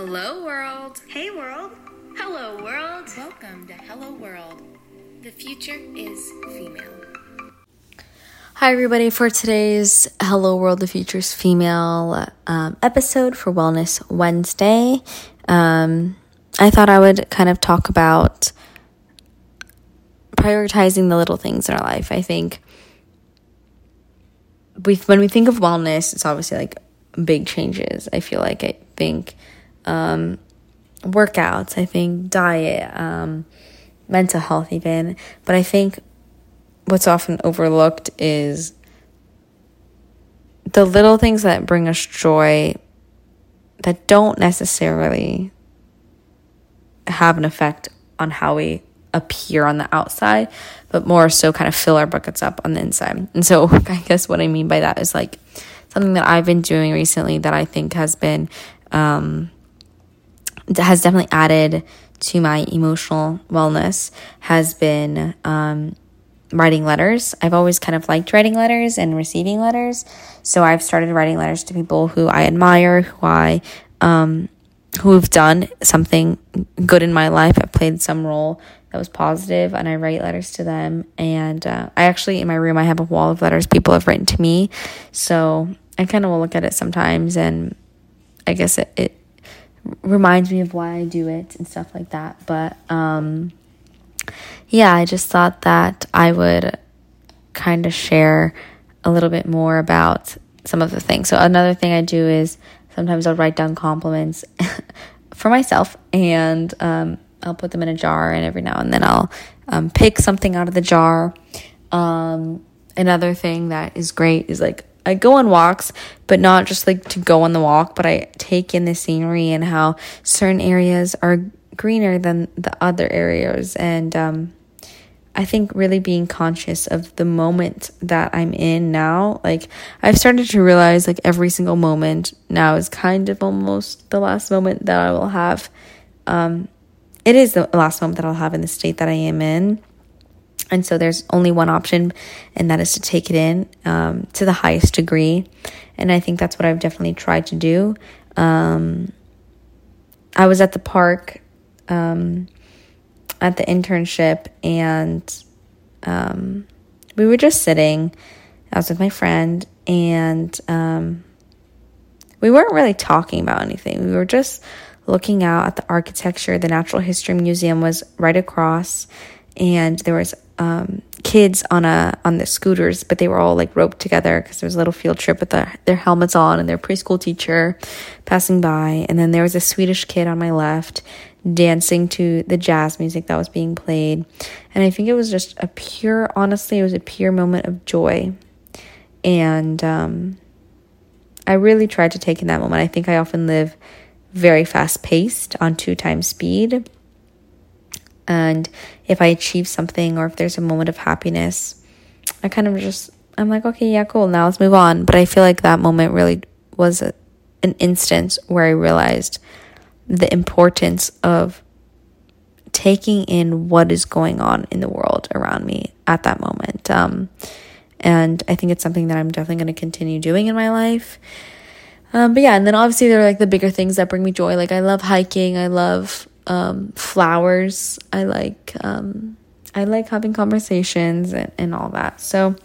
Hello, world. Hey, world. Hello, world. Welcome to Hello World. The future is female. Hi, everybody, for today's Hello World, the Future's Female um, episode for Wellness Wednesday. Um, I thought I would kind of talk about prioritizing the little things in our life. I think we when we think of wellness, it's obviously like big changes. I feel like I think um, workouts, I think diet, um, mental health, even. But I think what's often overlooked is the little things that bring us joy that don't necessarily have an effect on how we appear on the outside, but more so kind of fill our buckets up on the inside. And so I guess what I mean by that is like something that I've been doing recently that I think has been um has definitely added to my emotional wellness has been um writing letters. I've always kind of liked writing letters and receiving letters. So I've started writing letters to people who I admire, who I um who have done something good in my life, have played some role that was positive, and I write letters to them. And uh, I actually, in my room, I have a wall of letters people have written to me. So I kind of will look at it sometimes, and I guess it, it reminds me of why I do it and stuff like that. But um, yeah, I just thought that I would kind of share a little bit more about some of the things. So, another thing I do is sometimes I'll write down compliments for myself and um, I'll put them in a jar, and every now and then I'll um, pick something out of the jar. Um, another thing that is great is like I go on walks, but not just like to go on the walk, but I take in the scenery and how certain areas are greener than the other areas. And um, I think really being conscious of the moment that I'm in now, like I've started to realize like every single moment now is kind of almost the last moment that I will have. Um, it is the last moment that I'll have in the state that I am in. And so there's only one option, and that is to take it in um, to the highest degree. And I think that's what I've definitely tried to do. Um, I was at the park um, at the internship, and um, we were just sitting. I was with my friend, and um, we weren't really talking about anything. We were just looking out at the architecture. The Natural History Museum was right across, and there was um, kids on a on the scooters, but they were all like roped together because there was a little field trip with the, their helmets on and their preschool teacher passing by. And then there was a Swedish kid on my left dancing to the jazz music that was being played. And I think it was just a pure, honestly, it was a pure moment of joy. And um, I really tried to take in that moment. I think I often live very fast paced on two times speed and if I achieve something or if there's a moment of happiness, I kind of just, I'm like, okay, yeah, cool, now let's move on. But I feel like that moment really was a, an instance where I realized the importance of taking in what is going on in the world around me at that moment. Um, and I think it's something that I'm definitely going to continue doing in my life. Um, but yeah, and then obviously there are like the bigger things that bring me joy. Like I love hiking. I love um, flowers. I like um, I like having conversations and, and all that. So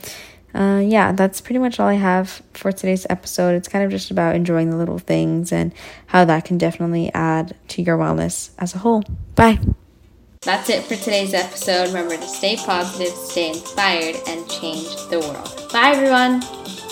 uh, yeah, that's pretty much all I have for today's episode. It's kind of just about enjoying the little things and how that can definitely add to your wellness as a whole. Bye. That's it for today's episode. Remember to stay positive, stay inspired, and change the world. Bye, everyone.